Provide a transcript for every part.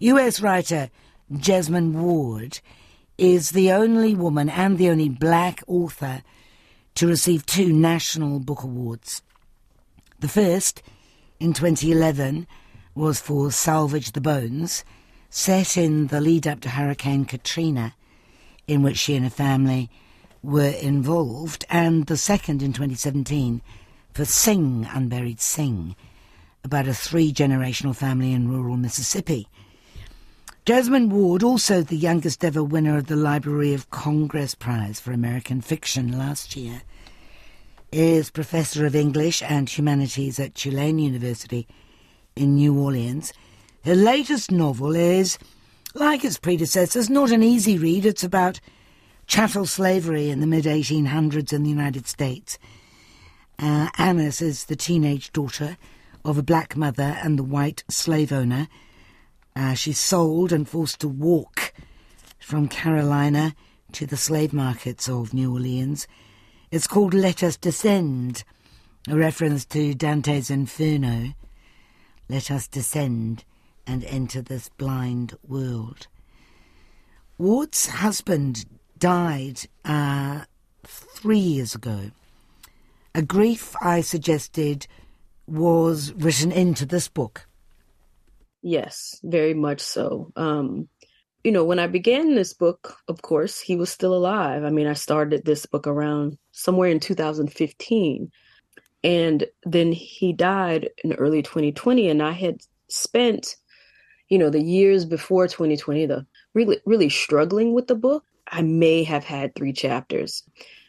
US writer Jesmyn Ward is the only woman and the only black author to receive two National Book Awards. The first, in 2011, was for Salvage the Bones, set in the lead up to Hurricane Katrina, in which she and her family were involved, and the second in 2017 for Sing, Unburied Sing, about a three generational family in rural Mississippi. Jesmyn Ward, also the youngest ever winner of the Library of Congress Prize for American Fiction last year, is Professor of English and Humanities at Tulane University in New Orleans. Her latest novel is, like its predecessors, not an easy read. It's about chattel slavery in the mid 1800s in the United States. Uh, Annis is the teenage daughter of a black mother and the white slave owner. Uh, she's sold and forced to walk from Carolina to the slave markets of New Orleans. It's called Let Us Descend, a reference to Dante's Inferno. Let us descend and enter this blind world. Ward's husband died uh, three years ago. A grief I suggested was written into this book. Yes, very much so. Um, you know, when I began this book, of course, he was still alive. I mean, I started this book around somewhere in 2015. And then he died in early 2020. And I had spent, you know, the years before 2020, the really, really struggling with the book. I may have had three chapters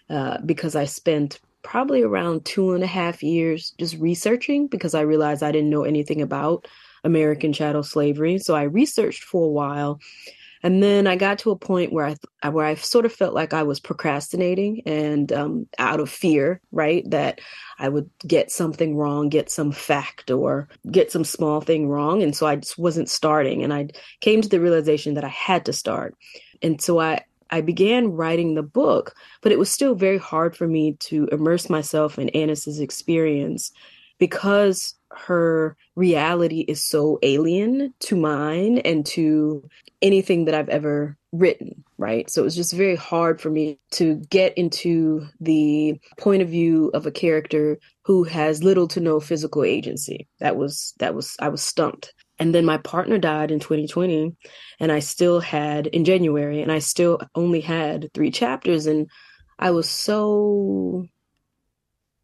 uh, because I spent probably around two and a half years just researching because I realized I didn't know anything about American chattel slavery. So I researched for a while. And then I got to a point where I where I sort of felt like I was procrastinating and um, out of fear, right, that I would get something wrong, get some fact or get some small thing wrong, and so I just wasn't starting. And I came to the realization that I had to start, and so I I began writing the book, but it was still very hard for me to immerse myself in Annis's experience because her reality is so alien to mine and to anything that I've ever written, right? So it was just very hard for me to get into the point of view of a character who has little to no physical agency. That was that was I was stumped. And then my partner died in 2020, and I still had in January, and I still only had three chapters. And I was so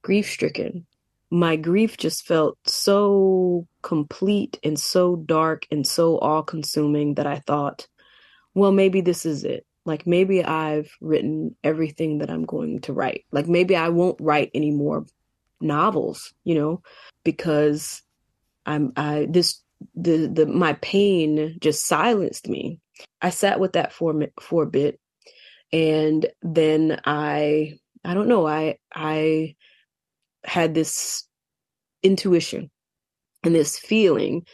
grief stricken. My grief just felt so complete and so dark and so all consuming that I thought, well, maybe this is it. Like maybe I've written everything that I'm going to write. Like maybe I won't write any more novels, you know, because I'm I this the the my pain just silenced me. I sat with that for for a bit, and then I I don't know I I had this intuition and this feeling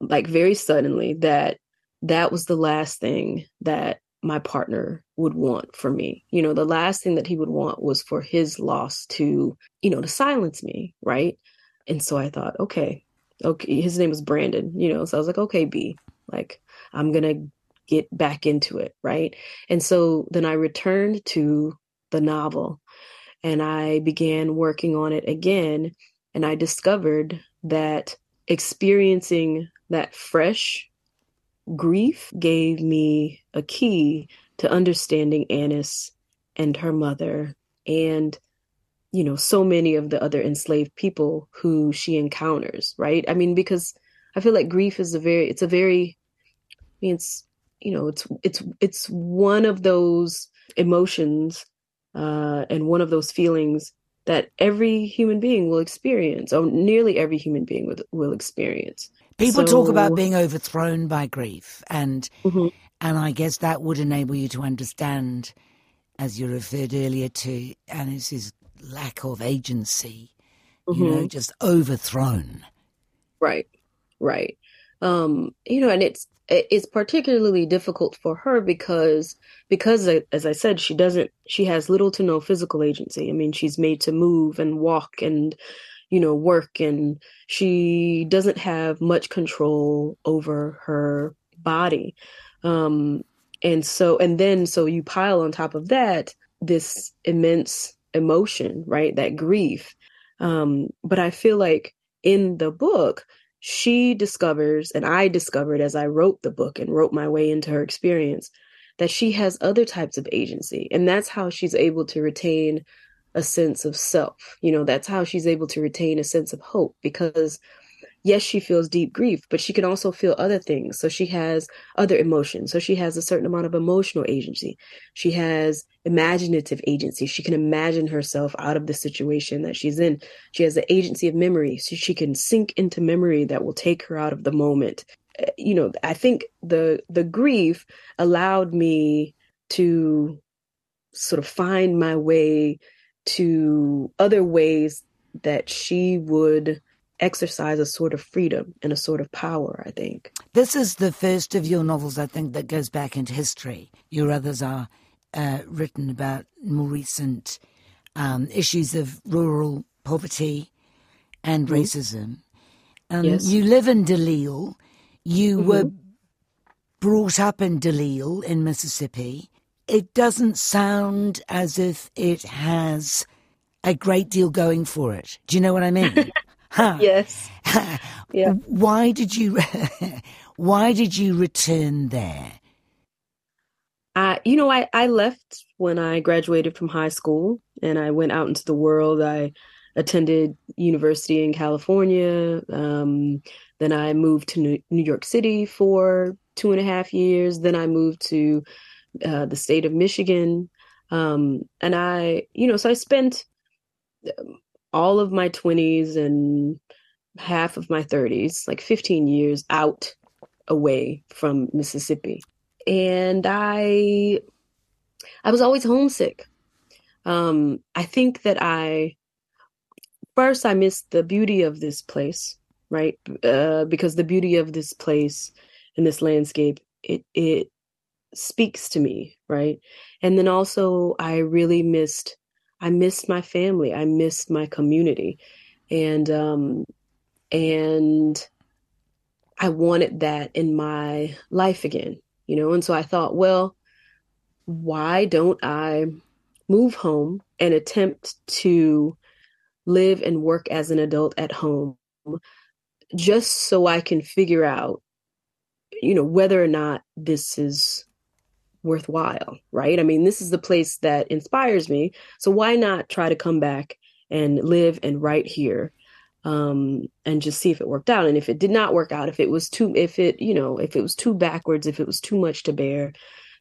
like very suddenly that that was the last thing that my partner would want for me. You know, the last thing that he would want was for his loss to, you know, to silence me, right? And so I thought, okay, okay, his name was Brandon, you know, so I was like, okay, B, like I'm going to get back into it, right? And so then I returned to the novel and I began working on it again. And I discovered that experiencing that fresh grief gave me a key to understanding Annis and her mother and you know so many of the other enslaved people who she encounters right i mean because i feel like grief is a very it's a very i mean it's you know it's it's it's one of those emotions uh and one of those feelings that every human being will experience or nearly every human being will, will experience people so, talk about being overthrown by grief and mm-hmm. and i guess that would enable you to understand as you referred earlier to Annis's lack of agency, mm-hmm. you know, mm-hmm. just overthrown. Right, right. Um, you know, and it's it's particularly difficult for her because because as I said, she doesn't she has little to no physical agency. I mean, she's made to move and walk and you know work and she doesn't have much control over her body. Um, and so, and then, so you pile on top of that this immense emotion, right? That grief. Um, but I feel like in the book, she discovers, and I discovered as I wrote the book and wrote my way into her experience, that she has other types of agency. And that's how she's able to retain a sense of self. You know, that's how she's able to retain a sense of hope because yes, she feels deep grief, but she can also feel other things. So she has other emotions. So she has a certain amount of emotional agency. She has imaginative agency. She can imagine herself out of the situation that she's in. She has the agency of memory. So she can sink into memory that will take her out of the moment. Uh, you know, I think the the grief allowed me to sort of find my way to other ways that she would exercise a sort of freedom and a sort of power, I think. This is the first of your novels, I think, that goes back into history. Your others are uh, written about more recent um, issues of rural poverty and mm-hmm. racism. Um, yes. You live in DeLisle. You mm-hmm. were brought up in DeLisle in Mississippi. It doesn't sound as if it has a great deal going for it. Do you know what I mean? Huh. Yes. yeah. Why did you why did you return there? Uh, you know, I, I left when I graduated from high school and I went out into the world. I attended university in California. Um, then I moved to New, New York City for two and a half years. Then I moved to uh, the state of Michigan. Um, and I, you know, so I spent all of my 20s and half of my 30s, like 15 years out away from Mississippi. And I I was always homesick. Um I think that I first I missed the beauty of this place, right? Uh because the beauty of this place and this landscape it it speaks to me, right? And then also I really missed I missed my family. I missed my community. And um and I wanted that in my life again, you know? And so I thought, well, why don't I move home and attempt to live and work as an adult at home just so I can figure out you know whether or not this is worthwhile, right? I mean, this is the place that inspires me. So why not try to come back and live and write here um, and just see if it worked out? And if it did not work out, if it was too, if it, you know, if it was too backwards, if it was too much to bear,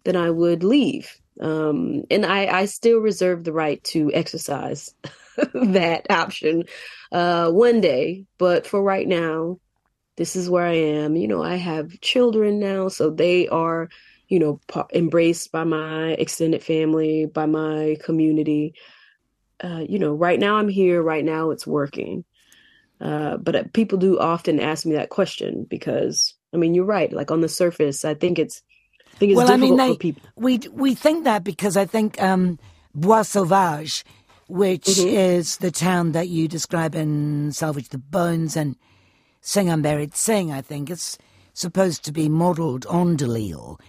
then I would leave. Um, and I, I still reserve the right to exercise that option uh, one day. But for right now, this is where I am. You know, I have children now, so they are you know, embraced by my extended family, by my community. Uh, you know, right now I'm here, right now it's working. Uh, but uh, people do often ask me that question because, I mean, you're right. Like on the surface, I think it's, I think it's well, difficult I mean, they, for people. We we think that because I think um, Bois Sauvage, which mm-hmm. is the town that you describe in Salvage the Bones and Sing Unburied Sing, I think it's supposed to be modelled on DeLisle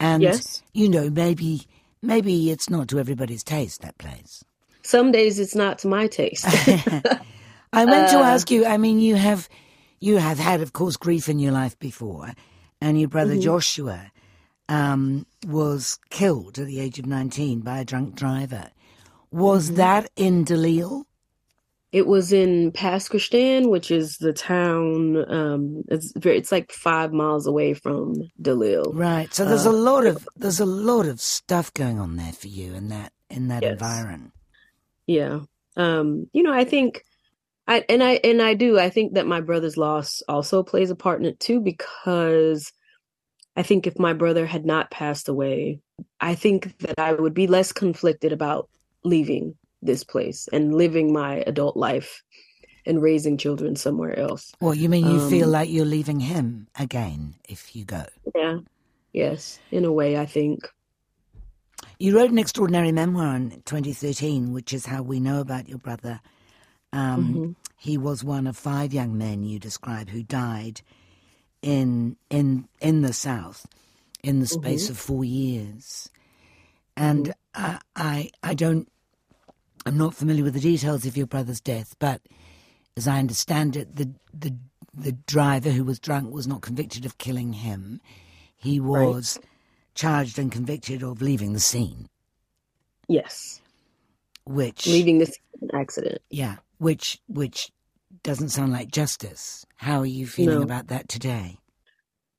and yes. you know, maybe maybe it's not to everybody's taste that place. Some days it's not to my taste. I went uh, to ask you. I mean, you have you have had, of course, grief in your life before, and your brother mm-hmm. Joshua um, was killed at the age of nineteen by a drunk driver. Was mm-hmm. that in DeLisle? It was in Pass Christian, which is the town. Um, it's very, it's like five miles away from DeLisle. Right. So there's uh, a lot of there's a lot of stuff going on there for you in that in that yes. environment. Yeah. Um, you know, I think I and I and I do. I think that my brother's loss also plays a part in it too, because I think if my brother had not passed away, I think that I would be less conflicted about leaving this place and living my adult life and raising children somewhere else. Well, you mean you um, feel like you're leaving him again if you go? Yeah. Yes, in a way, I think. You wrote an extraordinary memoir in 2013, which is how we know about your brother. Um, mm-hmm. He was one of five young men you describe who died in in in the South in the space Mhm. of four years, and I, I I don't I'm not familiar with the details of your brother's death, but as I understand it, the the the driver who was drunk was not convicted of killing him. He was charged and convicted of leaving the scene, Yes, which leaving this accident. yeah, which which doesn't sound like justice. How are you feeling No. about that today?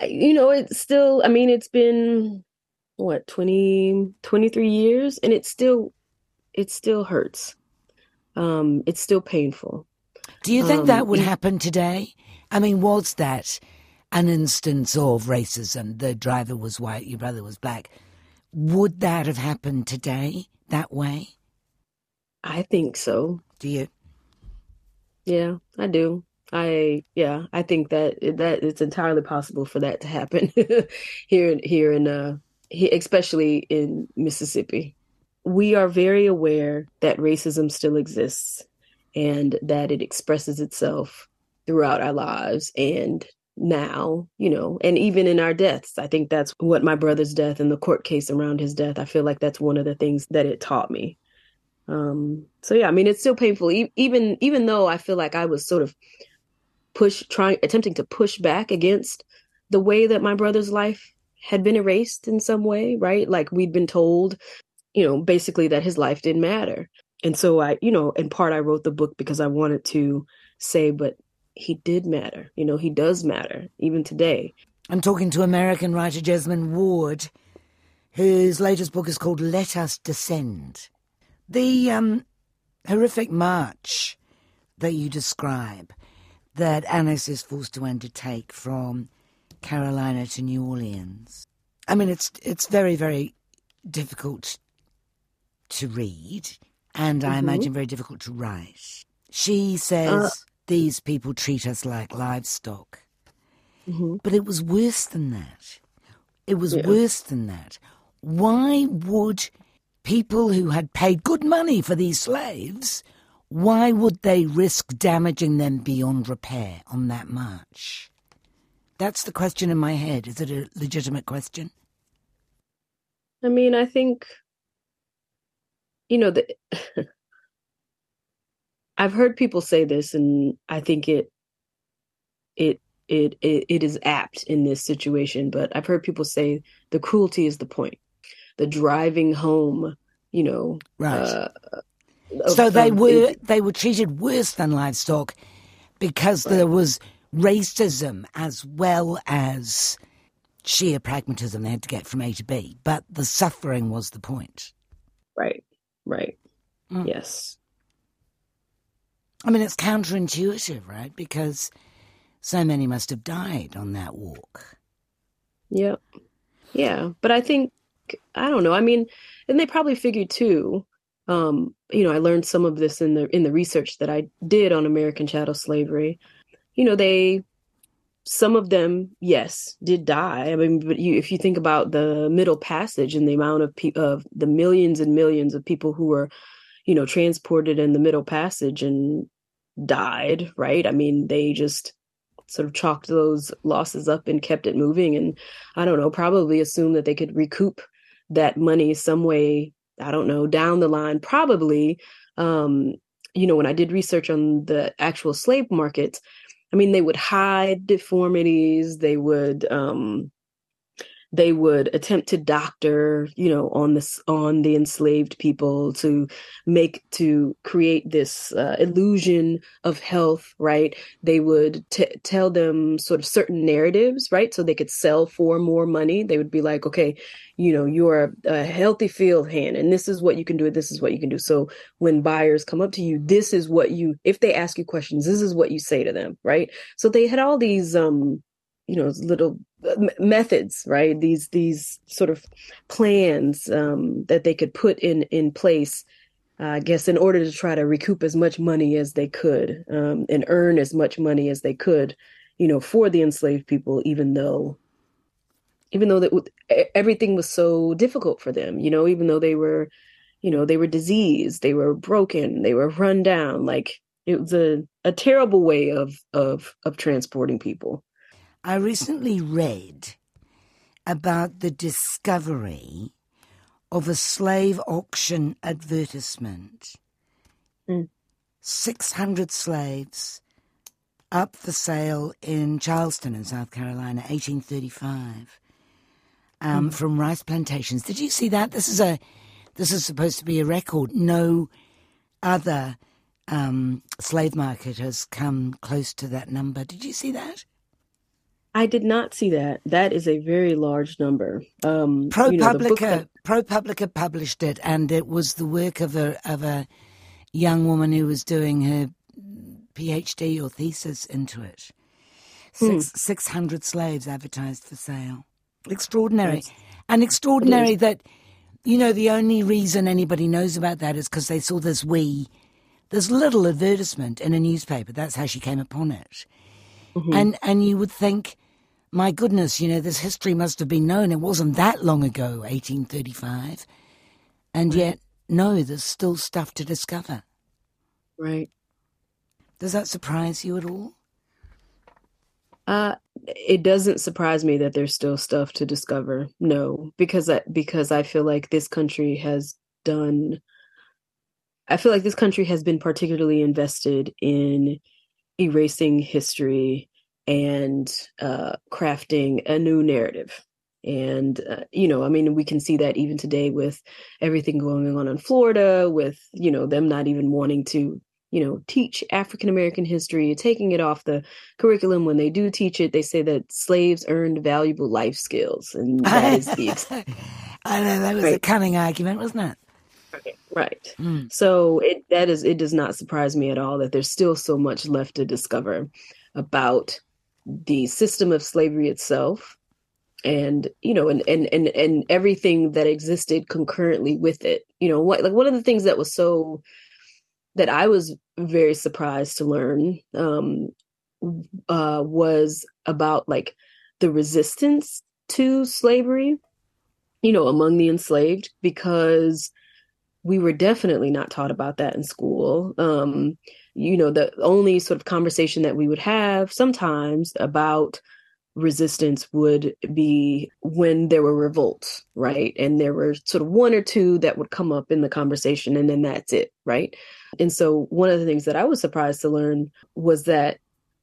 you know, it's still, I mean, it's been what, 20, 23 years and it still, it still hurts. Um, it's still painful. Do you think Um, that would you- happen today? I mean, was that an instance of racism? The driver was white, your brother was black. Would that have happened today that way? I think so. Do you? Yeah, I do. I yeah, I think that that it's entirely possible for that to happen here here in uh especially in Mississippi. We are very aware that racism still exists and that it expresses itself throughout our lives and now, you know, and even in our deaths. I think that's what my brother's death and the court case around his death, I feel like that's one of the things that it taught me. Um, so yeah, I mean, it's still painful, e- even even though I feel like I was sort of push trying attempting to push back against the way that my brother's life had been erased in some way, right? Like we'd been told, you know, basically that his life didn't matter. And so I, you know, in part I wrote the book because I wanted to say, but he did matter. You know, he does matter even today. I'm talking to American writer Jesmyn Ward, whose latest book is called Let Us Descend. The um, horrific march that you describe that Annis is forced to undertake from Carolina to New Orleans. I mean, it's it's very very difficult to read, and I Mhm. imagine very difficult to write. She says Uh, these people treat us like livestock. Mhm. But it was worse than that. It was Yeah. worse than that. Why would people who had paid good money for these slaves, why would they risk damaging them beyond repair on that march? That's the question in my head. Is it a legitimate question? I mean, I think, you know, the, I've heard people say this, and I think it, it, it, it, it is apt in this situation. But I've heard people say the cruelty is the point, the driving home, you know, Right. uh, of- so they were it- they were treated worse than livestock because there was racism as well as sheer pragmatism they had to get from A to B. But the suffering was the point. right, right, Mm. yes, I mean, it's counterintuitive, right? Because so many must have died on that walk. yeah, yeah. But I think I don't know. I mean, and they probably figured too. Um, you know, I learned some of this in the in the research that I did on American chattel slavery. You know, they some of them, yes, did die. I mean, but you if you think about the Middle Passage and the amount of pe- of the millions and millions of people who were, you know, transported in the Middle Passage and died, right? I mean, they just sort of chalked those losses up and kept it moving and I don't know, probably assumed that they could recoup that money some way, I don't know, down the line. Probably, um, you know, when I did research on the actual slave markets, I mean, they would hide deformities, they would um they would attempt to doctor, you know, on this on the enslaved people to make to create this uh, illusion of health, right? They would t- tell them sort of certain narratives, right? So they could sell for more money. They would be like, okay, you know, you're a, a healthy field hand, and this is what you can do. This is what you can do. So when buyers come up to you, this is what you. If they ask you questions, this is what you say to them, right? So they had all these, um, you know, little uh, methods, right? These these sort of plans um, that they could put in in place. Uh, I guess in order to try to recoup as much money as they could um, and earn as much money as they could, you know, for the enslaved people, even though even though that everything was so difficult for them, you know, even though they were, you know, they were diseased, they were broken, they were run down, like it was a, a terrible way of of of transporting people. I recently read about the discovery of a slave auction advertisement. Mm. 600 slaves up for sale in Charleston, in South Carolina, 1835, um, mm. from rice plantations. Did you see that? This is a this is supposed to be a record. No other um, slave market has come close to that number. Did you see that? I did not see that. That is a very large number. Um, ProPublica, you know, that... ProPublica published it, and it was the work of a of a young woman who was doing her PhD or thesis into it. Six hmm. six hundred slaves advertised for sale. Extraordinary, yes. and extraordinary that you know the only reason anybody knows about that is because they saw this wee, this little advertisement in a newspaper. That's how she came upon it. Mm-hmm. And and you would think my goodness, you know, this history must have been known. It wasn't that long ago, 1835. And yet, no, there's still stuff to discover. Right. Does that surprise you at all? Uh, it doesn't surprise me that there's still stuff to discover. No, because I, because I feel like this country has done. I feel like this country has been particularly invested in erasing history and uh, crafting a new narrative. And, uh, you know, I mean, we can see that even today with everything going on in Florida, with, you know, them not even wanting to, you know, teach African American history, taking it off the curriculum. When they do teach it, they say that slaves earned valuable life skills. And that is the. Ex- I know, that was right. a cunning argument, wasn't it? Right. right. Mm. So it that is it does not surprise me at all that there's still so much left to discover about the system of slavery itself and you know and and and, and everything that existed concurrently with it. You know what like one of the things that was so that i was very surprised to learn um uh was about like the resistance to slavery you know among the enslaved because we were definitely not taught about that in school. Um you know the only sort of conversation that we would have sometimes about resistance would be when there were revolts right? And there were sort of one or two that would come up in the conversation and then that's it right? And so one of the things that i was surprised to learn was that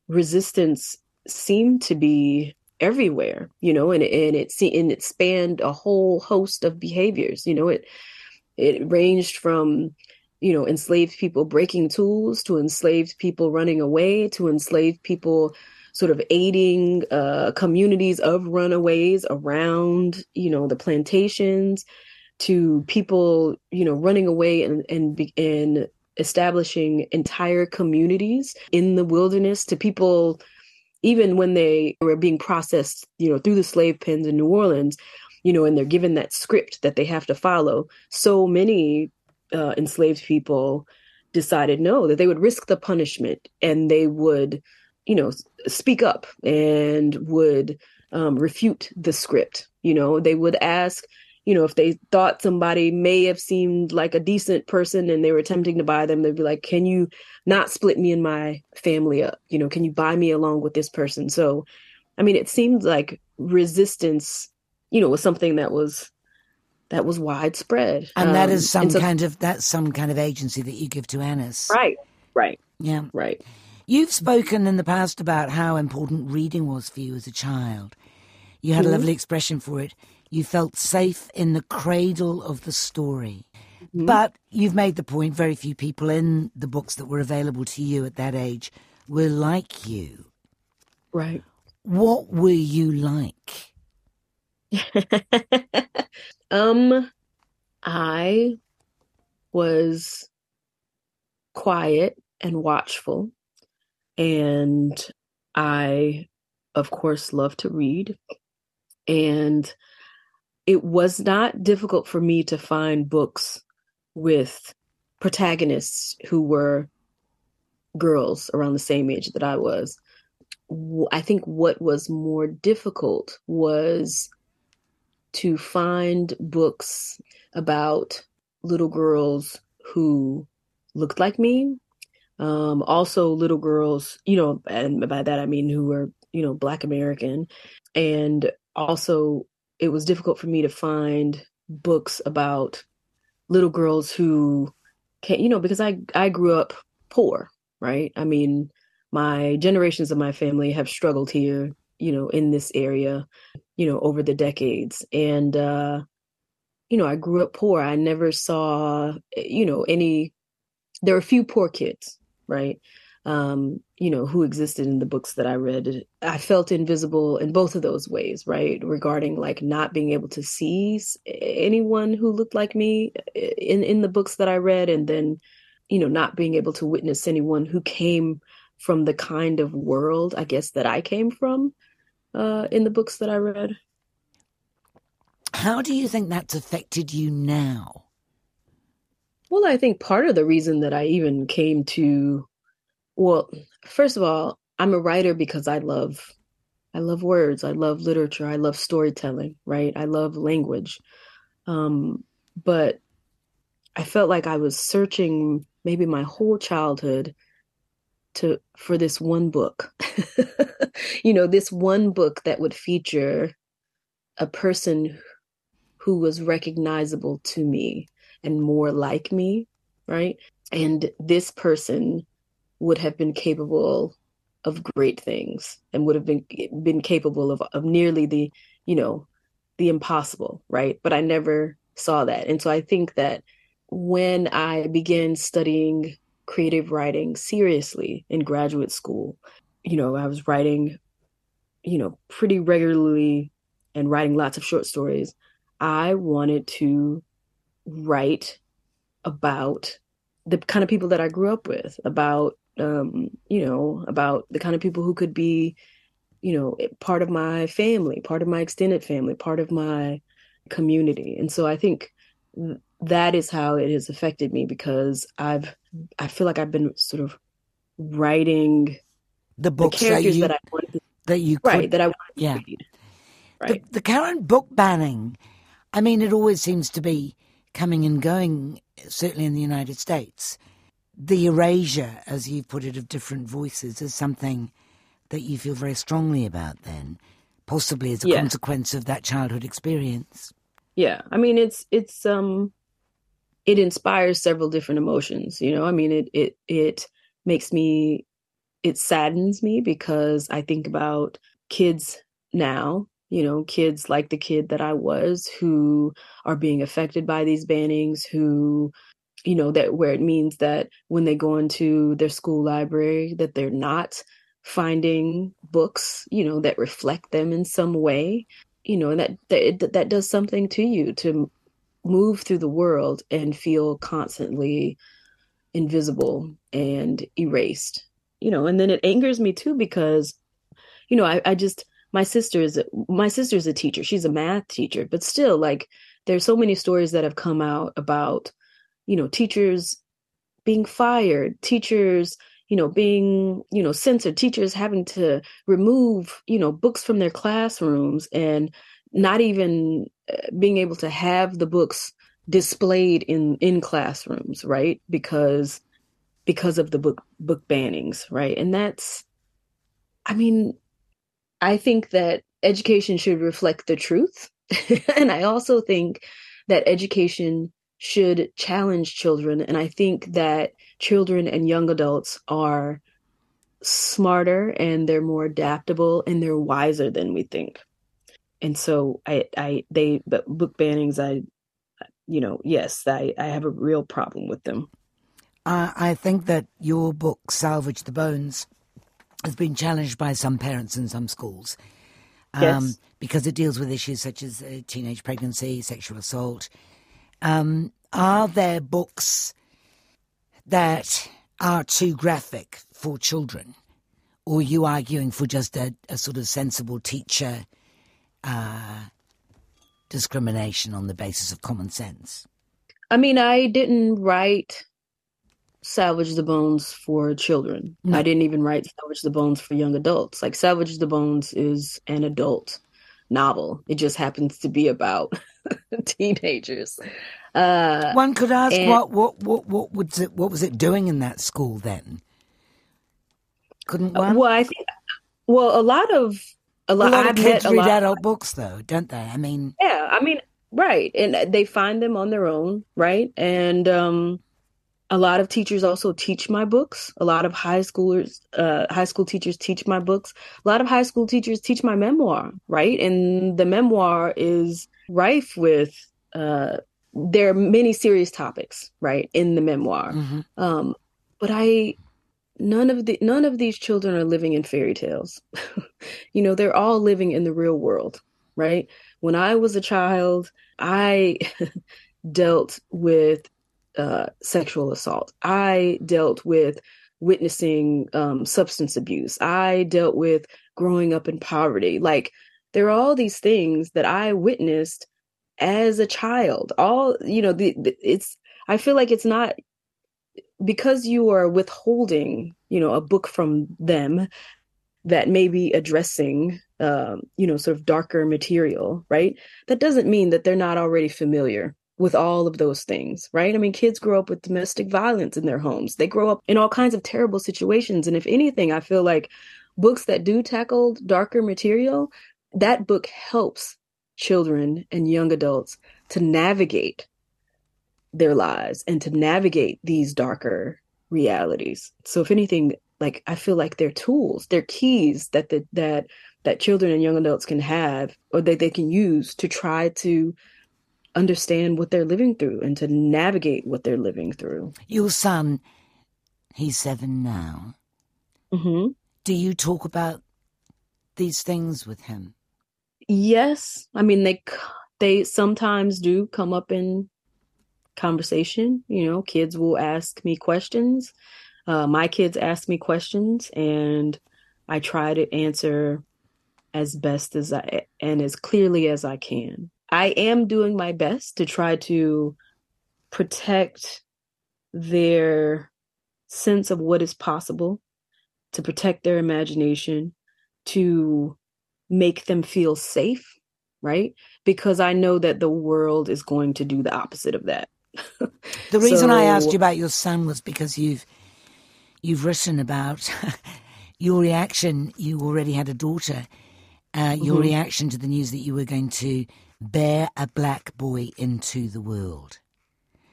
resistance seemed to be everywhere you know and, and it and it spanned a whole host of behaviors you know it it ranged from you know, enslaved people breaking tools, to enslaved people running away, to enslaved people sort of aiding uh, communities of runaways around, you know, the plantations, to people, you know, running away and and and establishing entire communities in the wilderness, to people even when they were being processed, you know, through the slave pens in New Orleans, you know, and they're given that script that they have to follow. So many uh, enslaved people decided no, that they would risk the punishment and they would, you know, speak up and would um, refute the script. You know, they would ask, you know, if they thought somebody may have seemed like a decent person and they were attempting to buy them, they'd be like, can you not split me and my family up? You know, can you buy me along with this person? So, I mean, it seemed like resistance, you know, was something that was that was widespread. And um, that is um, some so, kind of that's some kind of agency that you give to Annis. Right. Right. Yeah. Right. You've spoken in the past about how important reading was for you as a child. You had mm-hmm. a lovely expression for it. You felt safe in the cradle of the story. Mm-hmm. But you've made the point very few people in the books that were available to you at that age were like you. Right. What were you like? um, I was quiet and watchful, and I, of course, love to read. And it was not difficult for me to find books with protagonists who were girls around the same age that I was. I think what was more difficult was to find books about little girls who looked like me. Um, also, little girls, you know, and by that I mean who were you know, Black American. And also, it was difficult for me to find books about little girls who can't, you know because i i grew up poor right i mean my generations of my family have struggled here you know in this area you know over the decades and uh you know i grew up poor i never saw you know any there were a few poor kids right um, you know, who existed in the books that I read. I felt invisible in both of those ways, right? Regarding like not being able to see anyone who looked like me in in the books that I read, and then, you know, not being able to witness anyone who came from the kind of world, I guess, that I came from uh, in the books that I read. How do you think that's affected you now? Well, I think part of the reason that I even came to well, first of all, I'm a writer because I love I love words, I love literature, I love storytelling, right? I love language. Um, but I felt like I was searching maybe my whole childhood to for this one book. you know, this one book that would feature a person who was recognizable to me and more like me, right? And this person would have been capable of great things and would have been been capable of of nearly the you know the impossible right but i never saw that and so i think that when i began studying creative writing seriously in graduate school you know i was writing you know pretty regularly and writing lots of short stories i wanted to write about the kind of people that i grew up with about um, you know, about the kind of people who could be, you know, part of my family, part of my extended family, part of my community. And so I think that is how it has affected me because I've, I feel like I've been sort of writing the books the characters that, you, that I wanted to, that you could, right that I wanted yeah. to read. Right. The, the current book banning, I mean, it always seems to be coming and going, certainly in the United States the erasure, as you put it, of different voices is something that you feel very strongly about then, possibly as a yeah. consequence of that childhood experience. Yeah. I mean it's it's um it inspires several different emotions, you know. I mean it it it makes me it saddens me because I think about kids now, you know, kids like the kid that I was who are being affected by these bannings, who you know that where it means that when they go into their school library that they're not finding books you know that reflect them in some way you know and that that, that does something to you to move through the world and feel constantly invisible and erased you know and then it angers me too because you know i, I just my sister is my sister is a teacher. She's a math teacher but still like there's so many stories that have come out about you know teachers being fired teachers you know being you know censored teachers having to remove you know books from their classrooms and not even uh, being able to have the books displayed in in classrooms right because because of the book book bannings right and that's i mean i think that education should reflect the truth and i also think that education should challenge children. And I think that children and young adults are smarter and they're more adaptable and they're wiser than we think. And so I, I, they, but book bannings, I, you know, yes, I, I have a real problem with them. Uh, I think that your book, Salvage the Bones, has been challenged by some parents in some schools. Um, yes. Because it deals with issues such as uh, teenage pregnancy, sexual assault, um, are there books that are too graphic for children? Or are you arguing for just a, a sort of sensible teacher uh, discrimination on the basis of common sense? I mean, I didn't write Salvage the Bones for children. No. I didn't even write Salvage the Bones for young adults. Like, Salvage the Bones is an adult novel. It just happens to be about teenagers. Uh, One could ask and, what, what what what was it what was it doing in that school then? Couldn't one? Well, I think Well, a lot of a lot, a lot of kids read lot, adult books, though, don't they? I mean, yeah, I mean, right, and they find them on their own, right? And um, a lot of teachers also teach my books. A lot of high schoolers, uh, high school teachers teach my books. A lot of high school teachers teach my memoir, right? And the memoir is rife with. Uh, there are many serious topics, right, in the memoir. Mm-hmm. Um, but I none of the none of these children are living in fairy tales. You know they're all living in the real world right? When i was a child i dealt with uh, sexual assault. I dealt with witnessing um, substance abuse. I dealt with growing up in poverty. Like there are all these things that i witnessed as a child. All you know the, the it's i feel like it's not because you are withholding, you know, a book from them that may be addressing, um, you know, sort of darker material, right? That doesn't mean that they're not already familiar with all of those things, right? I mean, kids grow up with domestic violence in their homes. They grow up in all kinds of terrible situations. And if anything, I feel like books that do tackle darker material, that book helps children and young adults to navigate their lives and to navigate these darker realities. So if anything, like I feel like they're tools, they're keys that the, that that children and young adults can have or that they can use to try to understand what they're living through and to navigate what they're living through. Your son, he's seven now. Mm-hmm. Do you talk about these things with him? Yes, I mean they they sometimes do come up in conversation. You know, kids will ask me questions. Uh, my kids ask me questions, and I try to answer as best as I and as clearly as I can. I am doing my best to try to protect their sense of what is possible, to protect their imagination, to make them feel safe, right? Because I know that the world is going to do the opposite of that. the reason so, I asked you about your son was because you've you've written about your reaction. You already had a daughter. Uh, your mm-hmm. reaction to the news that you were going to bear a black boy into the world.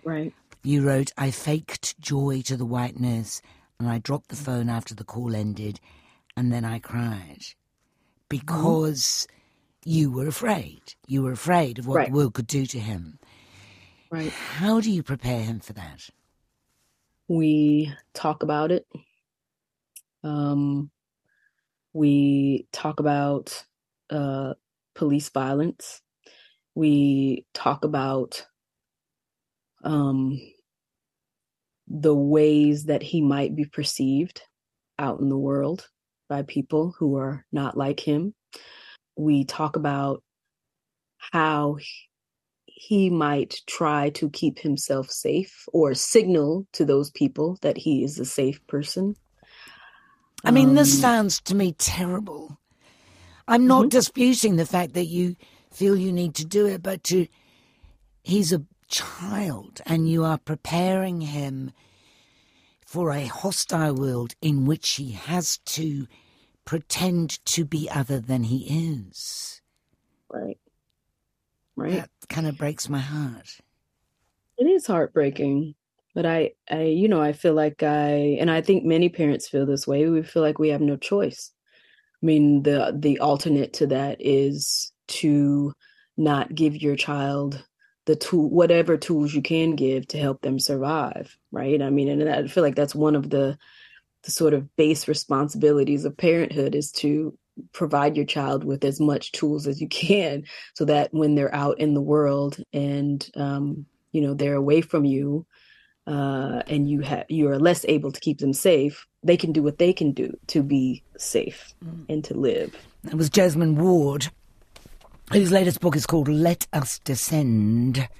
Right. You wrote, I faked joy to the white nurse and I dropped the phone after the call ended and then I cried because mm-hmm. you were afraid. You were afraid of what right. the world could do to him. Right. How do you prepare him for that? We talk about it. Um, we talk about uh, police violence. We talk about um, the ways that he might be perceived out in the world by people who are not like him. We talk about how he might try to keep himself safe or signal to those people that he is a safe person. I mean, um, this sounds to me terrible. I'm not mm-hmm. disputing the fact that you feel you need to do it, but to he's a child and you are preparing him for a hostile world in which he has to pretend to be other than he is. Right. Right. That kind of breaks my heart. It is heartbreaking. But I, I, you know, I feel like I, and I think many parents feel this way. We feel like we have no choice. I mean, the the alternate to that is to not give your child the tool, whatever tools you can give to help them survive, right? I mean, and I feel like that's one of the the sort of base responsibilities of parenthood is to provide your child with as much tools as you can so that when they're out in the world and um, you know they're away from you uh, and you have you are less able to keep them safe they can do what they can do to be safe mm. and to live. It was Jesmyn Ward. Whose latest book is called let us descend